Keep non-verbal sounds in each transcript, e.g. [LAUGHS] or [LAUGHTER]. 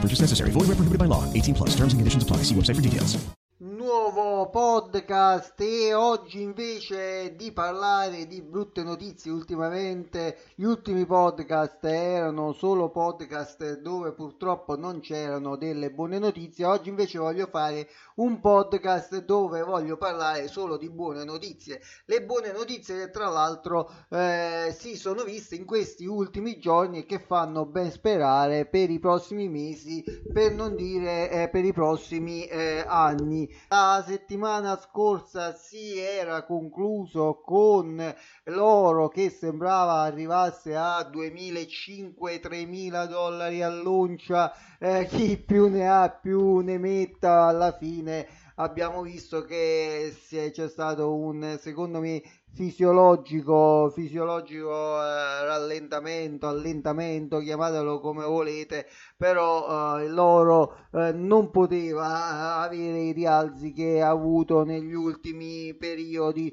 Purchase necessary. Void where prohibited by law. 18 plus. Terms and conditions apply. See website for details. Nuovo podcast e oggi invece di parlare di brutte notizie ultimamente gli ultimi podcast erano solo podcast dove purtroppo non c'erano delle buone notizie oggi invece voglio fare un podcast dove voglio parlare solo di buone notizie. Le buone notizie che tra l'altro eh, si sono viste in questi ultimi giorni e che fanno ben sperare per i prossimi mesi per non dire eh, per i prossimi eh, anni. La settimana scorsa si era concluso con l'oro che sembrava arrivasse a 2005-3000 dollari all'oncia. Eh, chi più ne ha più ne metta alla fine abbiamo visto che c'è stato un secondo me fisiologico fisiologico eh, rallentamento allentamento chiamatelo come volete però eh, l'oro eh, non poteva avere i rialzi che ha avuto negli ultimi periodi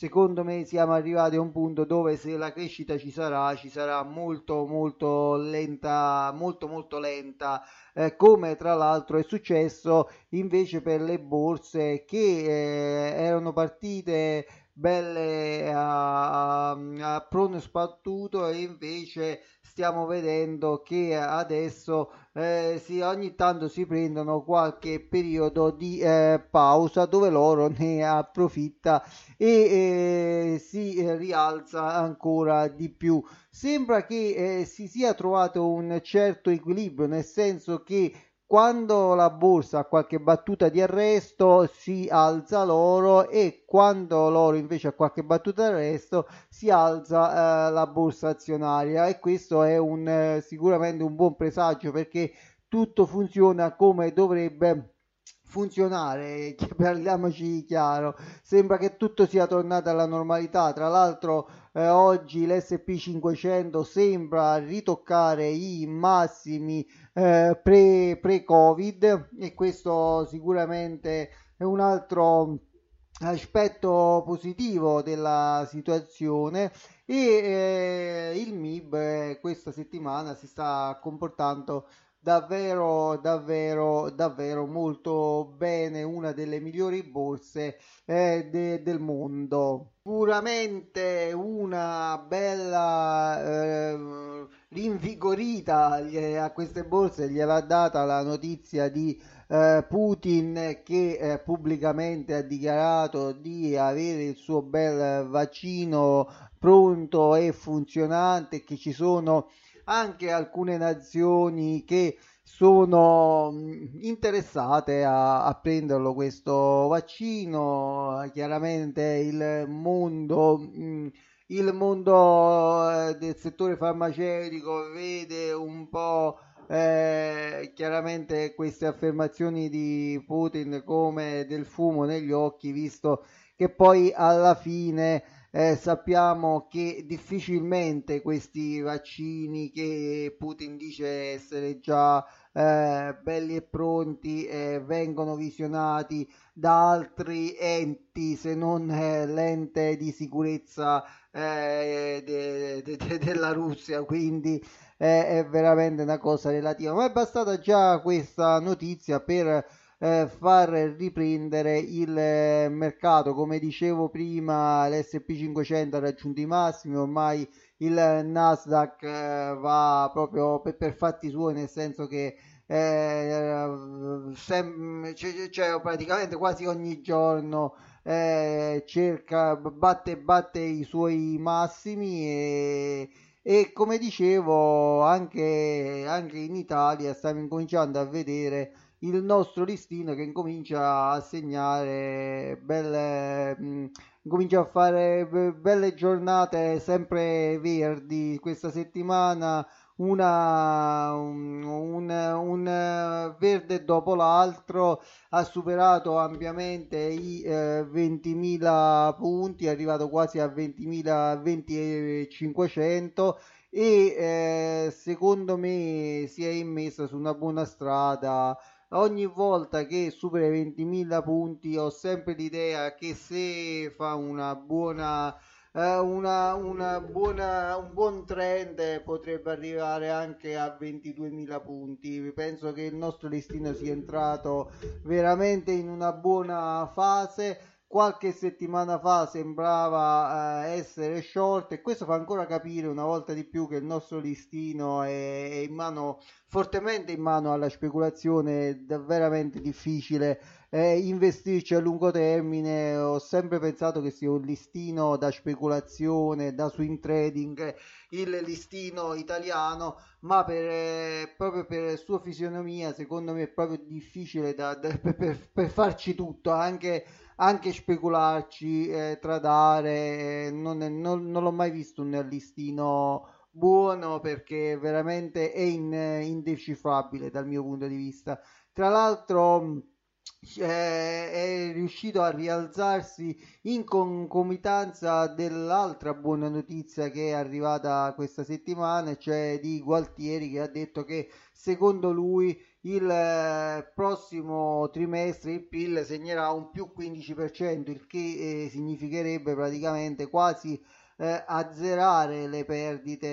Secondo me siamo arrivati a un punto dove se la crescita ci sarà, ci sarà molto molto lenta, molto molto lenta, eh, come tra l'altro è successo invece per le borse che eh, erano partite belle a, a, a prono sbattuto e invece stiamo vedendo che adesso eh, si, ogni tanto si prendono qualche periodo di eh, pausa dove l'oro ne approfitta e eh, si rialza ancora di più. Sembra che eh, si sia trovato un certo equilibrio, nel senso che quando la borsa ha qualche battuta di arresto si alza l'oro e quando l'oro invece ha qualche battuta di arresto si alza eh, la borsa azionaria. E questo è un, eh, sicuramente un buon presagio perché tutto funziona come dovrebbe funzionare, [LAUGHS] parliamoci chiaro, sembra che tutto sia tornato alla normalità, tra l'altro eh, oggi l'SP500 sembra ritoccare i massimi eh, pre, pre-Covid e questo sicuramente è un altro aspetto positivo della situazione e eh, il MIB eh, questa settimana si sta comportando davvero davvero davvero molto bene una delle migliori borse eh, de, del mondo. Sicuramente una bella eh, rinvigorita a queste borse gliel'ha data la notizia di eh, Putin che eh, pubblicamente ha dichiarato di avere il suo bel vaccino pronto e funzionante che ci sono anche alcune nazioni che sono interessate a, a, prenderlo questo vaccino. Chiaramente il mondo il mondo eh, del settore farmaceutico vede un po' eh, chiaramente queste affermazioni di Putin come del fumo negli occhi visto che poi alla fine eh, sappiamo che difficilmente questi vaccini che Putin dice essere già eh, belli e pronti eh, vengono visionati da altri enti se non eh, l'ente di sicurezza eh, de, de, de, della Russia. Quindi è veramente una cosa relativa. Ma è bastata già questa notizia per eh, far riprendere il eh, mercato. Come dicevo prima, l'SP500 ha raggiunto i massimi, ormai il Nasdaq eh, va proprio per, per, fatti suoi, nel senso che eh, sem- cioè, cioè, praticamente quasi ogni giorno eh, cerca, batte, batte i suoi massimi e e come dicevo anche, anche in Italia stiamo incominciando a vedere il nostro listino che incomincia a segnare belle, mm, comincia a fare belle giornate sempre verdi questa settimana. Una, un, un, verde dopo l'altro ha superato ampiamente i eh, 20.000 punti è arrivato quasi a 20.000 20.500 e eh, secondo me si è immesso su una buona strada ogni volta che supera i 20.000 punti ho sempre l'idea che se fa una buona eh, una, una buona, un buon trend potrebbe arrivare anche a 22.000 punti. Penso che il nostro listino sia entrato veramente in una buona fase qualche settimana fa sembrava eh, essere short e questo fa ancora capire una volta di più che il nostro listino è, è in mano fortemente in mano alla speculazione è veramente difficile eh, investirci a lungo termine. Ho sempre pensato che sia un listino da speculazione da swing trading il listino italiano ma per, eh, proprio per sua fisionomia secondo me è proprio difficile da, da, per, per farci tutto anche anche specularci, eh, tradare, eh, non, è, non, non, l'ho mai visto un listino buono perché veramente è in, indecifrabile dal mio punto di vista. Tra l'altro eh, è riuscito a rialzarsi in concomitanza dell'altra buona notizia che è arrivata questa settimana, cioè di Gualtieri che ha detto che secondo lui il eh, prossimo trimestre il PIL segnerà un più 15%, il che eh, significherebbe praticamente quasi eh, azzerare le perdite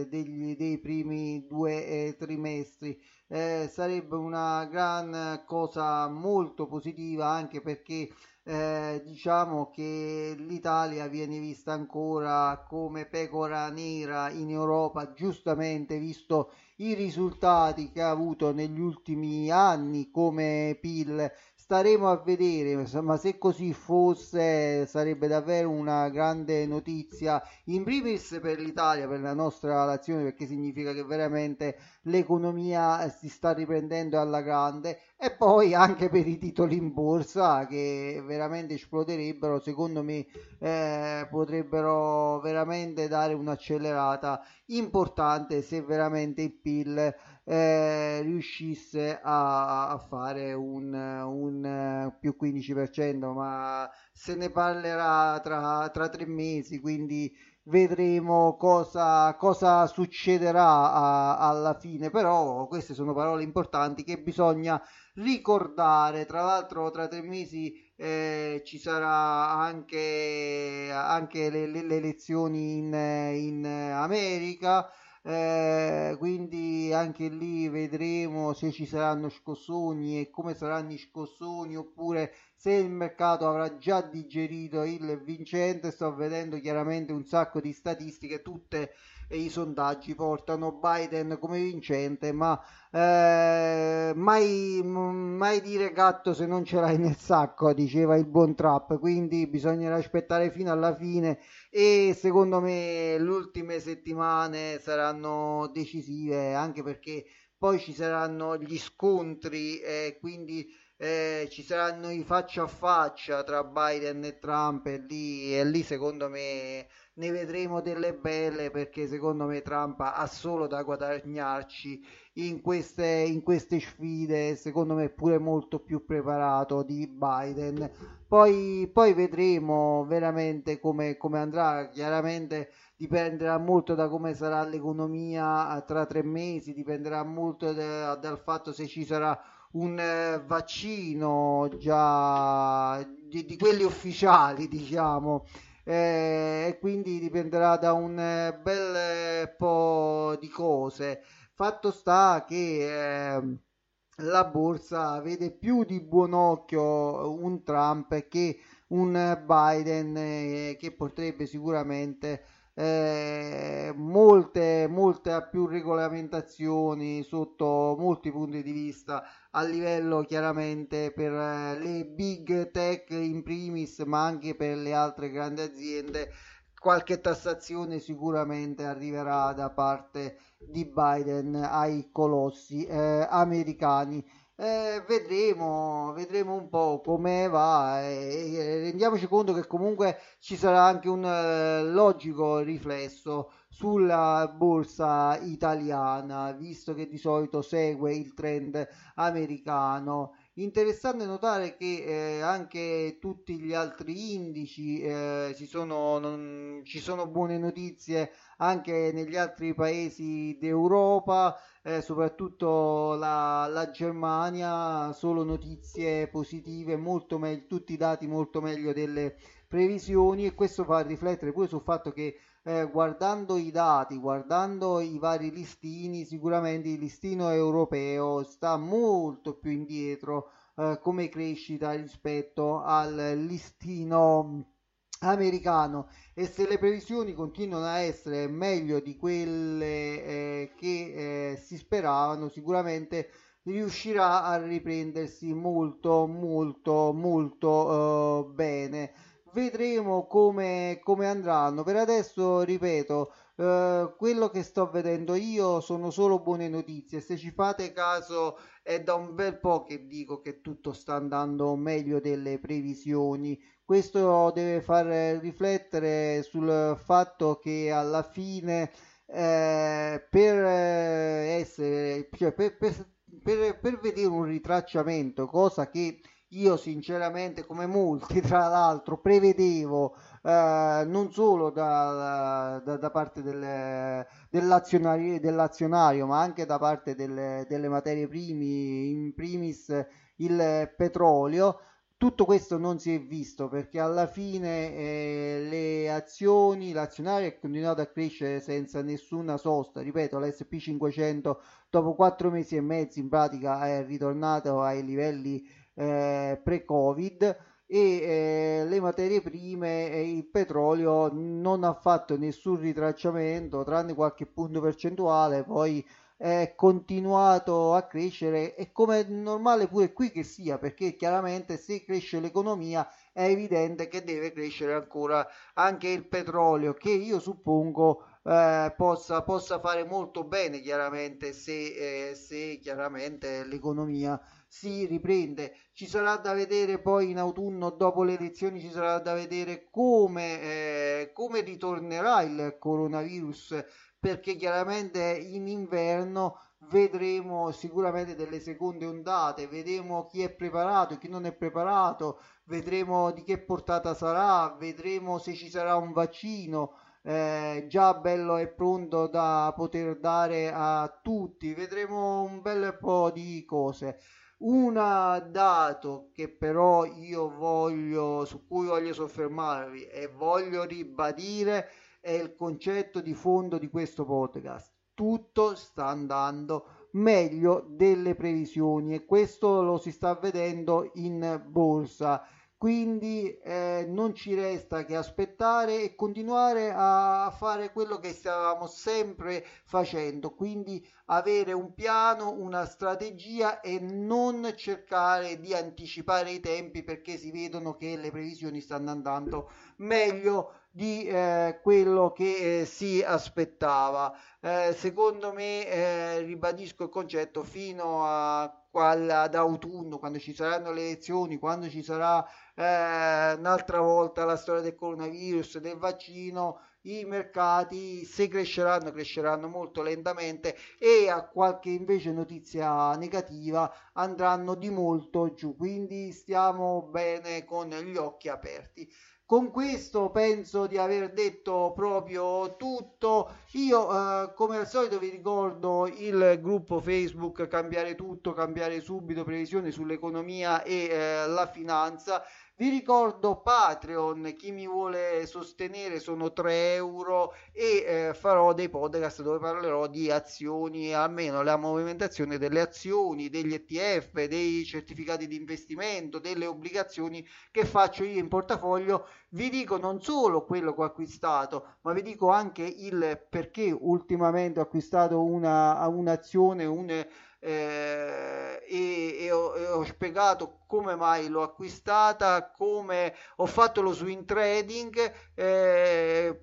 eh, degli, dei primi due eh, trimestri. Eh, sarebbe una gran cosa molto positiva anche perché diciamo che l'Italia viene vista ancora come pecora nera in Europa, giustamente visto i risultati che ha avuto negli ultimi anni come PIL staremo a vedere, ma se così fosse sarebbe davvero una grande notizia, in primis per l'Italia, per la nostra nazione, perché significa che veramente l'economia si sta riprendendo alla grande e poi anche per i titoli in borsa che veramente esploderebbero, secondo me eh, potrebbero veramente dare un'accelerata importante se veramente il PIL eh, riuscisse a, a fare un, un, eh, più 15%, ma se ne parlerà tra, tra tre mesi, quindi vedremo cosa, cosa succederà a, alla fine, però queste sono parole importanti che bisogna ricordare, tra l'altro tra tre mesi eh, ci sarà anche, anche le, le, le elezioni in, in America, eh, quindi anche lì vedremo se ci saranno scossoni e come saranno i scossoni oppure se il mercato avrà già digerito il vincente. Sto vedendo chiaramente un sacco di statistiche tutte i sondaggi portano Biden come vincente, ma eh, mai, mai dire gatto se non ce l'hai nel sacco, diceva il buon Trap, quindi bisognerà aspettare fino alla fine e secondo me le ultime settimane saranno decisive anche perché poi ci saranno gli scontri e quindi eh, ci saranno i faccia a faccia tra Biden e Trump e lì, e lì secondo me ne vedremo delle belle perché secondo me Trump ha solo da guadagnarci in queste, in queste sfide, secondo me pure molto più preparato di Biden. Poi, poi vedremo veramente come, come andrà, chiaramente dipenderà molto da come sarà l'economia tra tre mesi, dipenderà molto da, dal fatto se ci sarà un eh, vaccino già di, di quelli ufficiali, [LAUGHS] diciamo eh, e quindi dipenderà da un eh, bel po' di cose. Fatto sta che eh, la borsa vede più di buon occhio un Trump che un Biden eh, che potrebbe sicuramente eh, molte, molte più regolamentazioni sotto molti punti di vista a livello chiaramente per eh, le big tech in primis ma anche per le altre grandi aziende qualche tassazione sicuramente arriverà da parte di Biden ai colossi eh, americani eh, vedremo, vedremo un po' come va e, e, rendiamoci conto che comunque ci sarà anche un eh, logico riflesso sulla borsa italiana, visto che di solito segue il trend americano. Interessante notare che eh, anche tutti gli altri indici eh, ci, sono, non, ci sono buone notizie anche negli altri paesi d'Europa, eh, soprattutto la, la, Germania, solo notizie positive, meglio, tutti i dati molto meglio delle previsioni e questo fa riflettere pure sul fatto che eh, guardando i dati, guardando i vari listini, sicuramente il listino europeo sta molto più indietro eh, come crescita rispetto al listino americano. E se le previsioni continuano a essere meglio di quelle eh, che eh, si speravano sicuramente riuscirà a riprendersi molto molto molto eh, bene vedremo come, come andranno per adesso ripeto Uh, quello che sto vedendo io sono solo buone notizie. Se ci fate caso, è da un bel po' che dico che tutto sta andando meglio delle previsioni. Questo deve far riflettere sul fatto che alla fine eh, per eh, essere cioè per, per, per, per vedere un ritracciamento, cosa che io sinceramente come molti [LAUGHS] tra l'altro prevedevo eh, non solo da, da, da parte del, dell'azionario, dell'azionario ma anche da parte delle, delle materie prime in primis il petrolio tutto questo non si è visto perché alla fine eh, le azioni, l'azionario è continuato a crescere senza nessuna sosta. Ripeto, l'SP500 dopo quattro mesi e mezzo in pratica è ritornato ai livelli eh, pre-Covid e eh, le materie prime e il petrolio non ha fatto nessun ritracciamento tranne qualche punto percentuale, poi è continuato a crescere e come è normale pure qui che sia perché chiaramente se cresce l'economia è evidente che deve crescere ancora anche il petrolio che io suppongo eh, possa, possa fare molto bene chiaramente se, eh, se chiaramente l'economia si riprende. Ci sarà da vedere poi in autunno dopo le elezioni ci sarà da vedere come, eh, come ritornerà il coronavirus perché chiaramente in inverno vedremo sicuramente delle seconde ondate, vedremo chi è preparato e chi non è preparato, vedremo di che portata sarà, vedremo se ci sarà un vaccino. Eh, già bello e pronto da poter dare a tutti, vedremo un bel po' di cose. Un dato che però io voglio, su cui voglio soffermarvi e voglio ribadire è il concetto di fondo di questo podcast. tutto sta andando meglio delle previsioni e questo lo si sta vedendo in borsa quindi eh, non ci resta che aspettare e continuare a fare quello che stavamo sempre facendo, quindi avere un piano, una strategia e non cercare di anticipare i tempi perché si vedono che le previsioni stanno andando meglio di eh, quello che eh, si aspettava. Eh, secondo me, eh, ribadisco il concetto, fino a ad autunno, quando ci saranno le elezioni, quando ci sarà eh, un'altra volta la storia del coronavirus, del vaccino, i mercati se cresceranno cresceranno molto lentamente e a qualche invece notizia negativa andranno di molto giù quindi stiamo bene con gli occhi aperti con questo penso di aver detto proprio tutto. Io eh, come al solito vi ricordo il gruppo Facebook Cambiare tutto, cambiare subito, previsione sull'economia e eh, la finanza. Vi ricordo Patreon, chi mi vuole sostenere sono 3 euro e eh, farò dei podcast dove parlerò di azioni, almeno la movimentazione delle azioni, degli ETF, dei certificati di investimento, delle obbligazioni che faccio io in portafoglio. Vi dico non solo quello che ho acquistato, ma vi dico anche il perché ultimamente ho acquistato una, un'azione, un eh, e, e, ho, e, ho, spiegato come mai l'ho acquistata, come ho fatto lo swing trading, eh,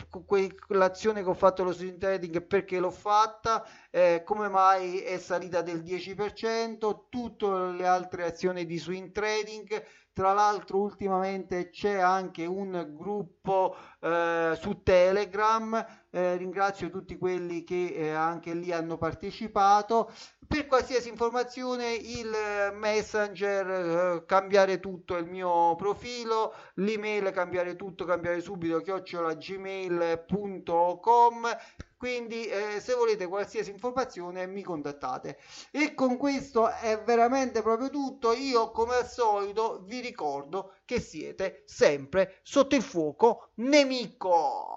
l'azione che ho fatto lo swing trading perché l'ho fatta, eh, come mai è salita del 10%, tutte le altre azioni di swing trading. Tra l'altro ultimamente c'è anche un gruppo eh, su Telegram, eh, ringrazio tutti quelli che eh, anche lì hanno partecipato. Per qualsiasi informazione il messenger eh, cambiare tutto il mio profilo. L'email cambiare tutto cambiare subito chiocciola gmail.com quindi eh, se volete qualsiasi informazione mi contattate. E con questo è veramente proprio tutto. Io come al solito vi ricordo che siete sempre sotto il fuoco nemico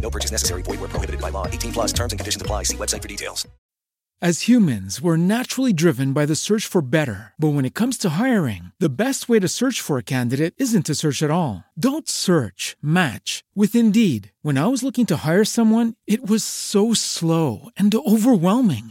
No purchase necessary. Void where prohibited by law. 18 plus. Terms and conditions apply. See website for details. As humans, we're naturally driven by the search for better. But when it comes to hiring, the best way to search for a candidate isn't to search at all. Don't search, match with Indeed. When I was looking to hire someone, it was so slow and overwhelming.